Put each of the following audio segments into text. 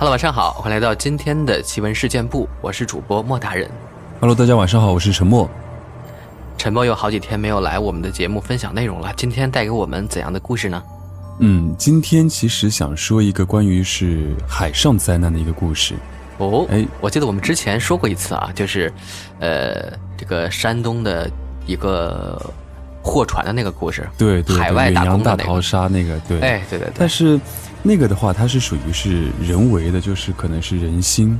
Hello，晚上好，欢迎来到今天的奇闻事件部，我是主播莫大人。Hello，大家晚上好，我是陈默。陈默有好几天没有来我们的节目分享内容了，今天带给我们怎样的故事呢？嗯，今天其实想说一个关于是海上灾难的一个故事。哦，哎我记得我们之前说过一次啊，就是，呃，这个山东的一个货船的那个故事，对对，海外远洋大打工的那个，逃杀那个，对。哎，对对对但，是那个的话，它是属于是人为的，就是可能是人心，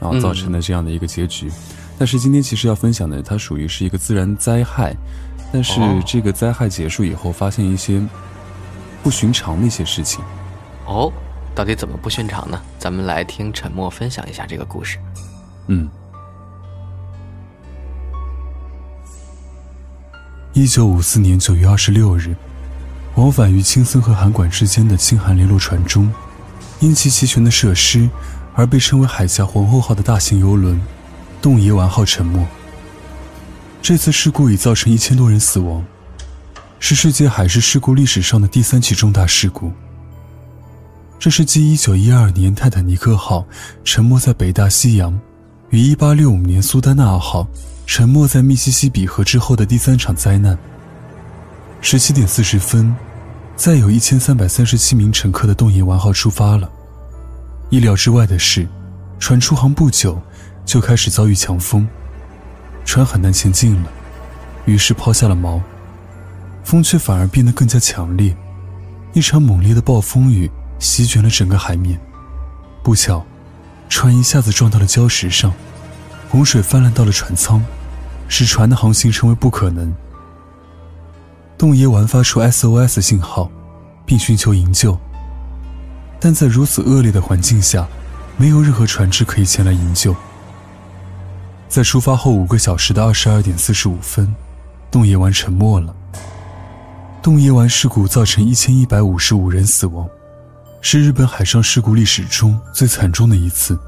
然后造成的这样的一个结局。但是今天其实要分享的，它属于是一个自然灾害，但是哦这个灾害结束以后，发现一些不寻常的一些事情。哦，到底怎么不寻常呢？咱们来听沉默分享一下这个故事。嗯。一九五四年九月二十六日，往返于青森和函馆之间的青函联络船中，因其齐全的设施而被称为“海峡皇后号”的大型游轮“洞爷丸号”沉没。这次事故已造成一千多人死亡，是世界海事事故历史上的第三起重大事故。这是继1912年泰坦尼克号沉没在北大西洋，与1865年苏丹纳号沉没在密西西比河之后的第三场灾难。17点40分，载有1337名乘客的洞爷丸号出发了。意料之外的是，船出航不久就开始遭遇强风，船很难前进了，于是抛下了锚，风却反而变得更加强烈，一场猛烈的暴风雨。席卷了整个海面，不巧，船一下子撞到了礁石上，洪水泛滥到了船舱，使船的航行成为不可能。洞爷丸发出 SOS 信号，并寻求营救，但在如此恶劣的环境下，没有任何船只可以前来营救。在出发后五个小时的二十二点四十五分，洞爷丸沉没了。洞爷丸事故造成一千一百五十五人死亡。是日本海上事故历史中最惨重的一次，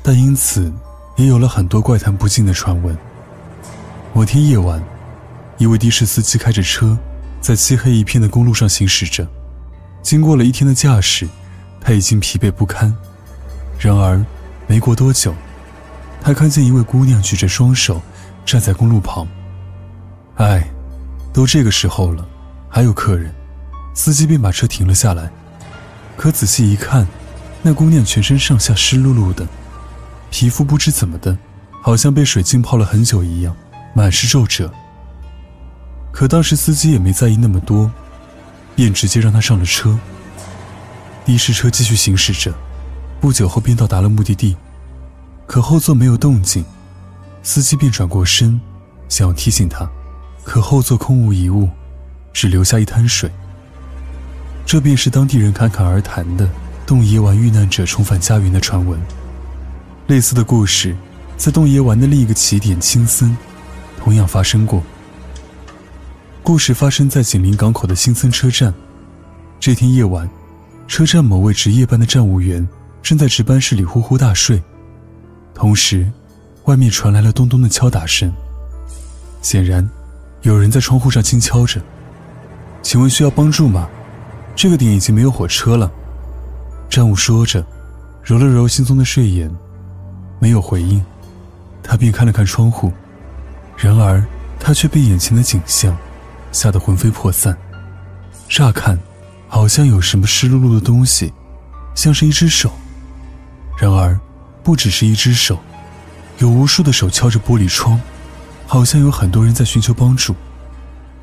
但因此也有了很多怪谈不尽的传闻。某天夜晚，一位的士司机开着车，在漆黑一片的公路上行驶着。经过了一天的驾驶，他已经疲惫不堪。然而，没过多久，他看见一位姑娘举着双手站在公路旁。唉，都这个时候了，还有客人，司机便把车停了下来。可仔细一看，那姑娘全身上下湿漉漉的，皮肤不知怎么的，好像被水浸泡了很久一样，满是皱褶。可当时司机也没在意那么多，便直接让他上了车。的士车继续行驶着，不久后便到达了目的地。可后座没有动静，司机便转过身，想要提醒他，可后座空无一物，只留下一滩水。这便是当地人侃侃而谈的洞爷丸遇难者重返家园的传闻。类似的故事，在洞爷丸的另一个起点青森，同样发生过。故事发生在紧邻港口的新森车站。这天夜晚，车站某位值夜班的站务员正在值班室里呼呼大睡，同时，外面传来了咚咚的敲打声。显然，有人在窗户上轻敲着。请问需要帮助吗？这个点已经没有火车了，站务说着，揉了揉惺忪的睡眼，没有回应。他便看了看窗户，然而他却被眼前的景象吓得魂飞魄散。乍看，好像有什么湿漉漉的东西，像是一只手。然而，不只是一只手，有无数的手敲着玻璃窗，好像有很多人在寻求帮助。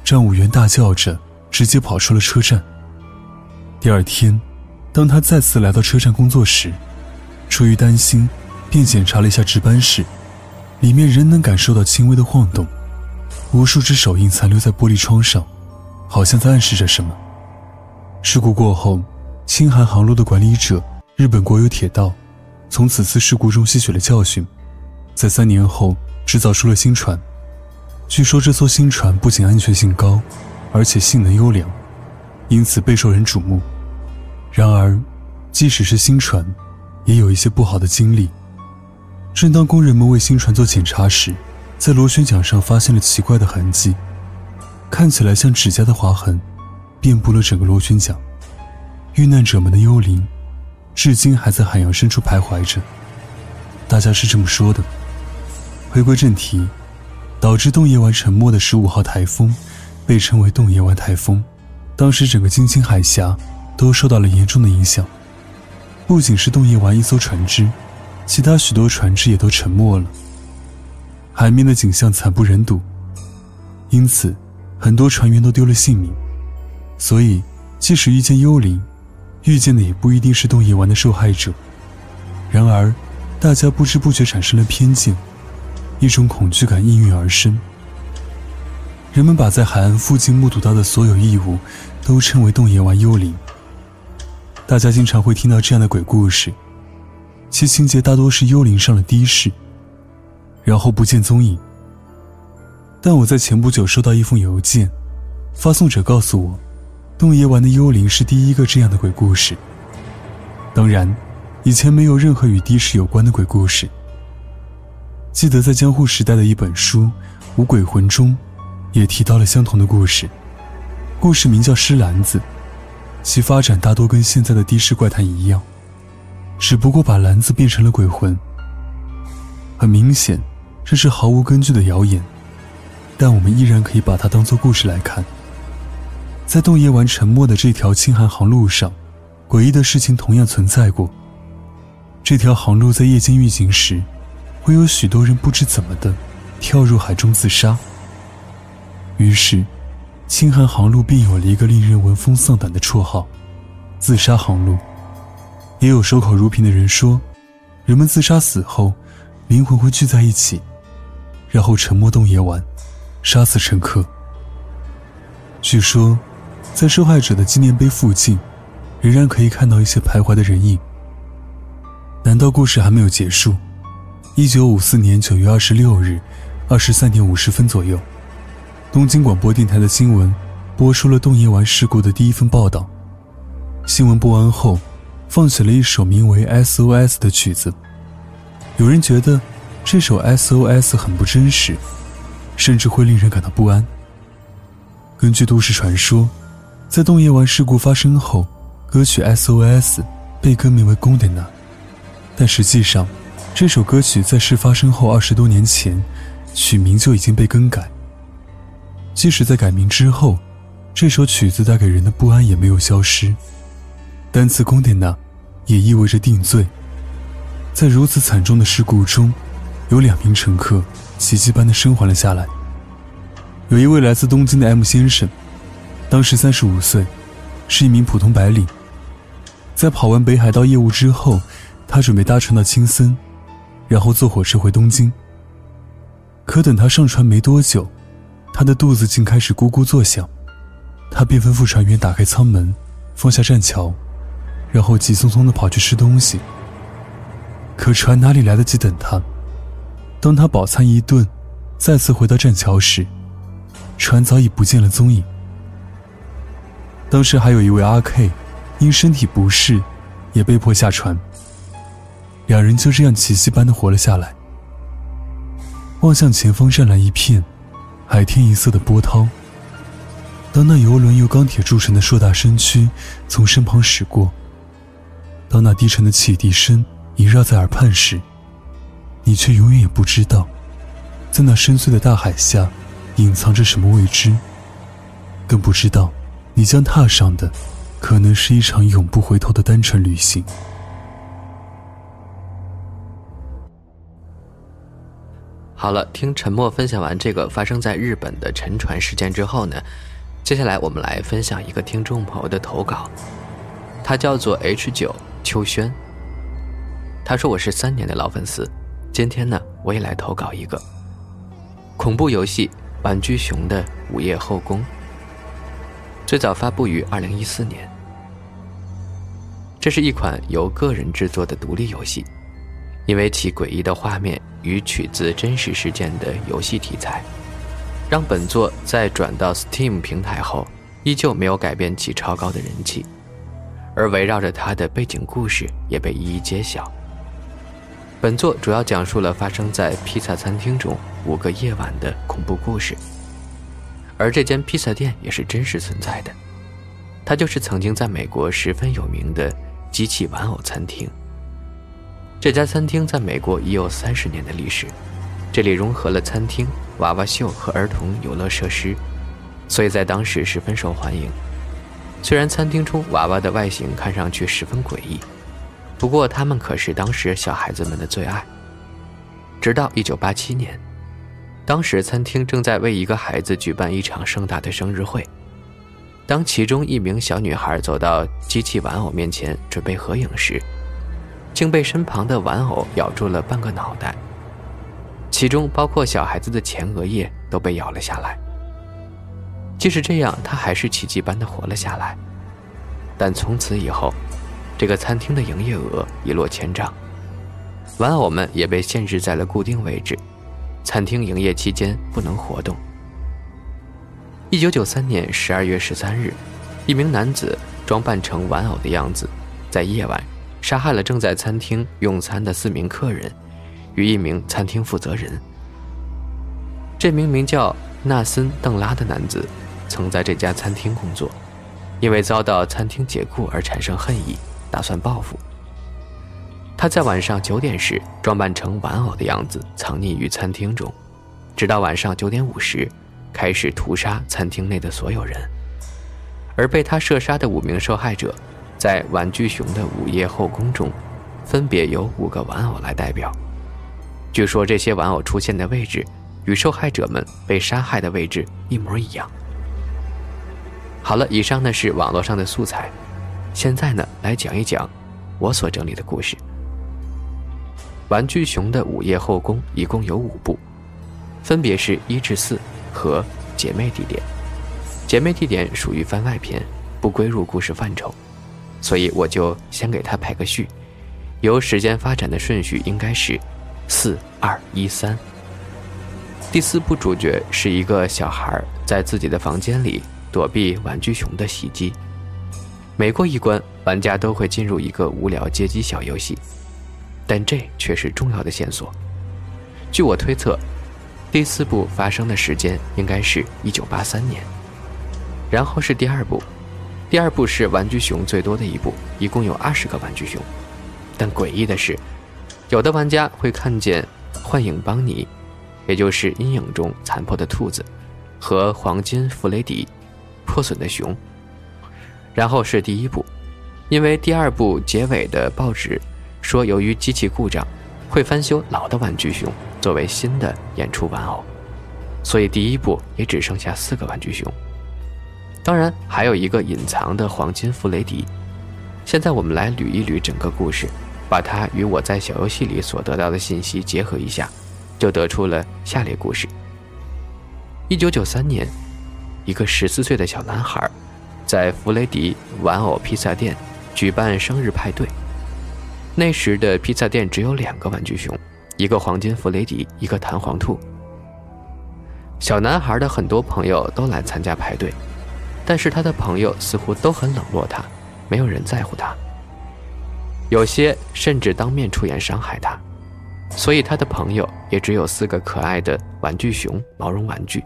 站务员大叫着，直接跑出了车站。第二天，当他再次来到车站工作时，出于担心，便检查了一下值班室，里面仍能感受到轻微的晃动，无数只手印残留在玻璃窗上，好像在暗示着什么。事故过后，青韩航路的管理者日本国有铁道，从此次事故中吸取了教训，在三年后制造出了新船。据说这艘新船不仅安全性高，而且性能优良，因此备受人瞩目。然而，即使是新船，也有一些不好的经历。正当工人们为新船做检查时，在螺旋桨上发现了奇怪的痕迹，看起来像指甲的划痕，遍布了整个螺旋桨。遇难者们的幽灵，至今还在海洋深处徘徊着。大家是这么说的。回归正题。导致洞爷湾沉没的十五号台风，被称为洞爷湾台风。当时整个京津海峡都受到了严重的影响，不仅是洞爷湾一艘船只，其他许多船只也都沉没了。海面的景象惨不忍睹，因此很多船员都丢了性命。所以，即使遇见幽灵，遇见的也不一定是洞野丸的受害者。然而，大家不知不觉产生了偏见。一种恐惧感应运而生，人们把在海岸附近目睹到的所有异物，都称为洞野丸幽灵。大家经常会听到这样的鬼故事，其情节大多是幽灵上了的士，然后不见踪影。但我在前不久收到一封邮件，发送者告诉我，洞爷湾的幽灵是第一个这样的鬼故事。当然，以前没有任何与的士有关的鬼故事。记得在江户时代的一本书《无鬼魂》中，也提到了相同的故事。故事名叫《诗篮子》，其发展大多跟现在的的士怪谈一样，只不过把篮子变成了鬼魂。很明显，这是毫无根据的谣言，但我们依然可以把它当做故事来看。在洞爷湾沉没的这条青韩航路上，诡异的事情同样存在过。这条航路在夜间运行时。会有许多人不知怎么的跳入海中自杀。于是，青韩航路便有了一个令人闻风丧胆的绰号——自杀航路。也有守口如瓶的人说，人们自杀死后，灵魂会聚在一起，然后沉没洞爷湾，杀死乘客。据说，在受害者的纪念碑附近，仍然可以看到一些徘徊的人影。难道故事还没有结束？一九五四年九月二十六日，二十三点五十分左右，东京广播电台的新闻播出了洞爷丸事故的第一份报道。新闻播完后，放起了一首名为《SOS》的曲子。有人觉得这首《SOS》很不真实，甚至会令人感到不安。根据都市传说，在洞爷湾事故发生后，歌曲《SOS》被更名为《Gondena》，但实际上。这首歌曲在事发生后二十多年前，曲名就已经被更改。即使在改名之后，这首曲子带给人的不安也没有消失。单词 c o n d e n 也意味着定罪。在如此惨重的事故中，有两名乘客奇迹般的生还了下来。有一位来自东京的 M 先生，当时三十五岁，是一名普通白领。在跑完北海道业务之后，他准备搭乘到青森。然后坐火车回东京。可等他上船没多久，他的肚子竟开始咕咕作响，他便吩咐船员打开舱门，放下栈桥，然后急匆匆地跑去吃东西。可船哪里来得及等他？当他饱餐一顿，再次回到栈桥时，船早已不见了踪影。当时还有一位阿 K，因身体不适，也被迫下船。两人就这样奇迹般的活了下来。望向前方，湛蓝一片，海天一色的波涛。当那游轮由钢铁铸成的硕大身躯从身旁驶过，当那低沉的汽笛声萦绕在耳畔时，你却永远也不知道，在那深邃的大海下，隐藏着什么未知。更不知道，你将踏上的，可能是一场永不回头的单程旅行。好了，听沉默分享完这个发生在日本的沉船事件之后呢，接下来我们来分享一个听众朋友的投稿，他叫做 H 九秋轩。他说我是三年的老粉丝，今天呢我也来投稿一个恐怖游戏《玩具熊的午夜后宫》。最早发布于二零一四年。这是一款由个人制作的独立游戏，因为其诡异的画面与取自真实事件的游戏题材，让本作在转到 Steam 平台后，依旧没有改变其超高的人气。而围绕着它的背景故事也被一一揭晓。本作主要讲述了发生在披萨餐厅中五个夜晚的恐怖故事。而这间披萨店也是真实存在的，它就是曾经在美国十分有名的机器玩偶餐厅。这家餐厅在美国已有三十年的历史，这里融合了餐厅、娃娃秀和儿童游乐设施，所以在当时十分受欢迎。虽然餐厅中娃娃的外形看上去十分诡异，不过他们可是当时小孩子们的最爱。直到一九八七年。当时餐厅正在为一个孩子举办一场盛大的生日会。当其中一名小女孩走到机器玩偶面前准备合影时，竟被身旁的玩偶咬住了半个脑袋，其中包括小孩子的前额叶都被咬了下来。即使这样，她还是奇迹般的活了下来。但从此以后，这个餐厅的营业额一落千丈，玩偶们也被限制在了固定位置。餐厅营业期间不能活动。一九九三年十二月十三日，一名男子装扮成玩偶的样子，在夜晚杀害了正在餐厅用餐的四名客人与一名餐厅负责人。这名名叫纳森·邓拉的男子，曾在这家餐厅工作，因为遭到餐厅解雇而产生恨意，打算报复。他在晚上九点时装扮成玩偶的样子，藏匿于餐厅中，直到晚上九点五十，开始屠杀餐厅内的所有人。而被他射杀的五名受害者，在玩具熊的午夜后宫中，分别由五个玩偶来代表。据说这些玩偶出现的位置，与受害者们被杀害的位置一模一样。好了，以上呢是网络上的素材，现在呢来讲一讲我所整理的故事。玩具熊的午夜后宫一共有五部，分别是一至四和姐妹地点。姐妹地点属于番外篇，不归入故事范畴，所以我就先给它排个序。由时间发展的顺序应该是四二一三。第四部主角是一个小孩在自己的房间里躲避玩具熊的袭击。每过一关，玩家都会进入一个无聊街机小游戏。但这却是重要的线索。据我推测，第四部发生的时间应该是一九八三年。然后是第二部，第二部是玩具熊最多的一部，一共有二十个玩具熊。但诡异的是，有的玩家会看见幻影邦尼，也就是阴影中残破的兔子，和黄金弗雷迪，破损的熊。然后是第一部，因为第二部结尾的报纸。说，由于机器故障，会翻修老的玩具熊作为新的演出玩偶，所以第一部也只剩下四个玩具熊。当然，还有一个隐藏的黄金弗雷迪。现在我们来捋一捋整个故事，把它与我在小游戏里所得到的信息结合一下，就得出了下列故事。一九九三年，一个十四岁的小男孩，在弗雷迪玩偶披萨店举办生日派对。那时的披萨店只有两个玩具熊，一个黄金弗雷迪，一个弹簧兔。小男孩的很多朋友都来参加派对，但是他的朋友似乎都很冷落他，没有人在乎他。有些甚至当面出言伤害他，所以他的朋友也只有四个可爱的玩具熊毛绒玩具。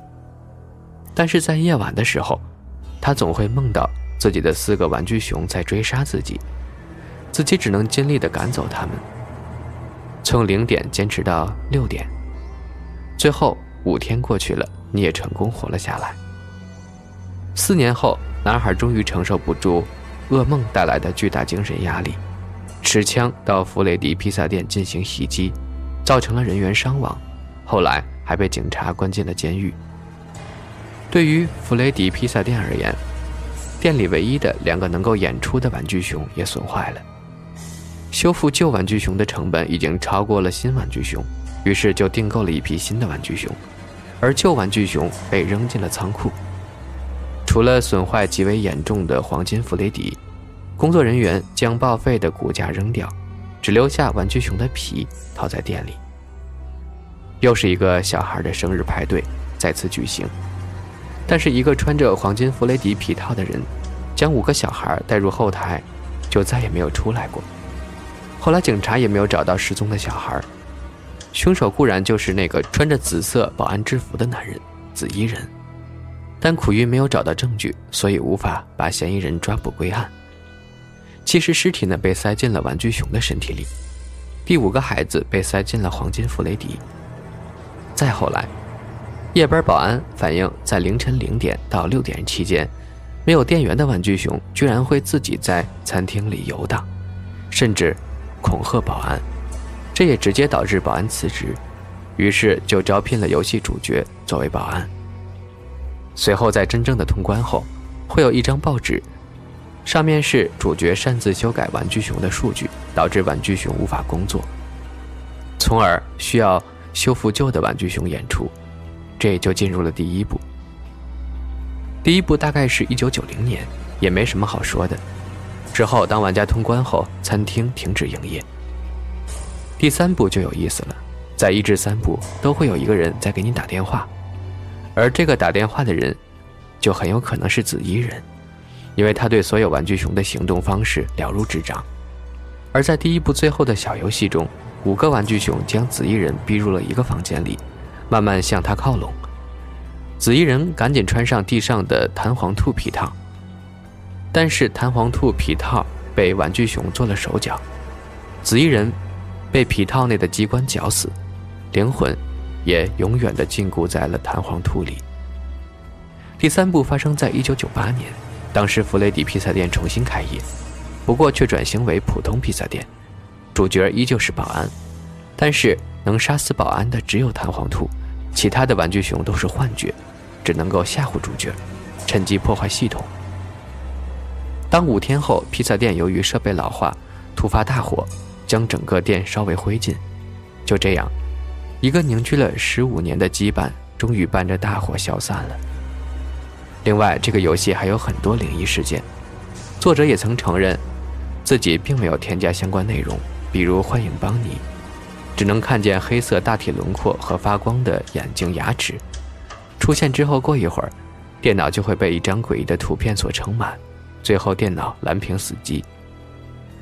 但是在夜晚的时候，他总会梦到自己的四个玩具熊在追杀自己。自己只能尽力地赶走他们，从零点坚持到六点，最后五天过去了，你也成功活了下来。四年后，男孩终于承受不住噩梦带来的巨大精神压力，持枪到弗雷迪披萨店进行袭击，造成了人员伤亡，后来还被警察关进了监狱。对于弗雷迪披萨店而言，店里唯一的两个能够演出的玩具熊也损坏了。修复旧玩具熊的成本已经超过了新玩具熊，于是就订购了一批新的玩具熊，而旧玩具熊被扔进了仓库。除了损坏极为严重的黄金弗雷迪，工作人员将报废的骨架扔掉，只留下玩具熊的皮套在店里。又是一个小孩的生日派对再次举行，但是一个穿着黄金弗雷迪皮套的人，将五个小孩带入后台，就再也没有出来过。后来警察也没有找到失踪的小孩，凶手固然就是那个穿着紫色保安制服的男人紫衣人，但苦于没有找到证据，所以无法把嫌疑人抓捕归案。其实尸体呢被塞进了玩具熊的身体里，第五个孩子被塞进了黄金弗雷迪。再后来，夜班保安反映，在凌晨零点到六点期间，没有电源的玩具熊居然会自己在餐厅里游荡，甚至恐吓保安，这也直接导致保安辞职，于是就招聘了游戏主角作为保安。随后在真正的通关后，会有一张报纸，上面是主角擅自修改玩具熊的数据，导致玩具熊无法工作，从而需要。修复旧的玩具熊演出，这就进入了第一步。第一步大概是一九九零年，也没什么好说的。之后，当玩家通关后，餐厅停止营业。第三步就有意思了，在一至三步都会有一个人在给你打电话，而这个打电话的人，就很有可能是紫衣人，因为他对所有玩具熊的行动方式了如指掌。而在第一部最后的小游戏中。五个玩具熊将紫衣人逼入了一个房间里，慢慢向他靠拢。紫衣人赶紧穿上地上的弹簧兔皮套，但是弹簧兔皮套被玩具熊做了手脚，紫衣人被皮套内的机关绞死，灵魂也永远的禁锢在了弹簧兔里。第三部发生在一九九八年，当时弗雷迪披萨店重新开业，不过却转型为普通披萨店。主角依旧是保安，但是能杀死保安的只有弹簧兔，其他的玩具熊都是幻觉，只能够吓唬主角，趁机破坏系统。当五天后，披萨店由于设备老化，突发大火，将整个店烧为灰烬。就这样，一个凝聚了十五年的羁绊，终于伴着大火消散了。另外，这个游戏还有很多灵异事件，作者也曾承认，自己并没有添加相关内容。比如幻影邦尼，只能看见黑色大体轮廓和发光的眼睛、牙齿出现之后，过一会儿，电脑就会被一张诡异的图片所盛满，最后电脑蓝屏死机。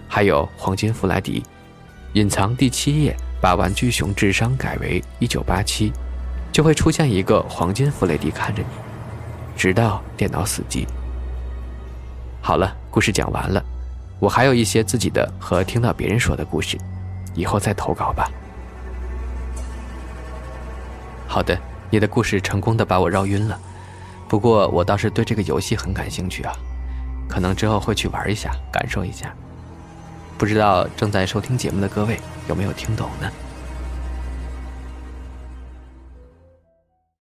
还有黄金弗莱迪，隐藏第七页，把玩具熊智商改为一九八七，就会出现一个黄金弗雷迪看着你，直到电脑死机。好了，故事讲完了。我还有一些自己的和听到别人说的故事，以后再投稿吧。好的，你的故事成功的把我绕晕了，不过我倒是对这个游戏很感兴趣啊，可能之后会去玩一下，感受一下。不知道正在收听节目的各位有没有听懂呢？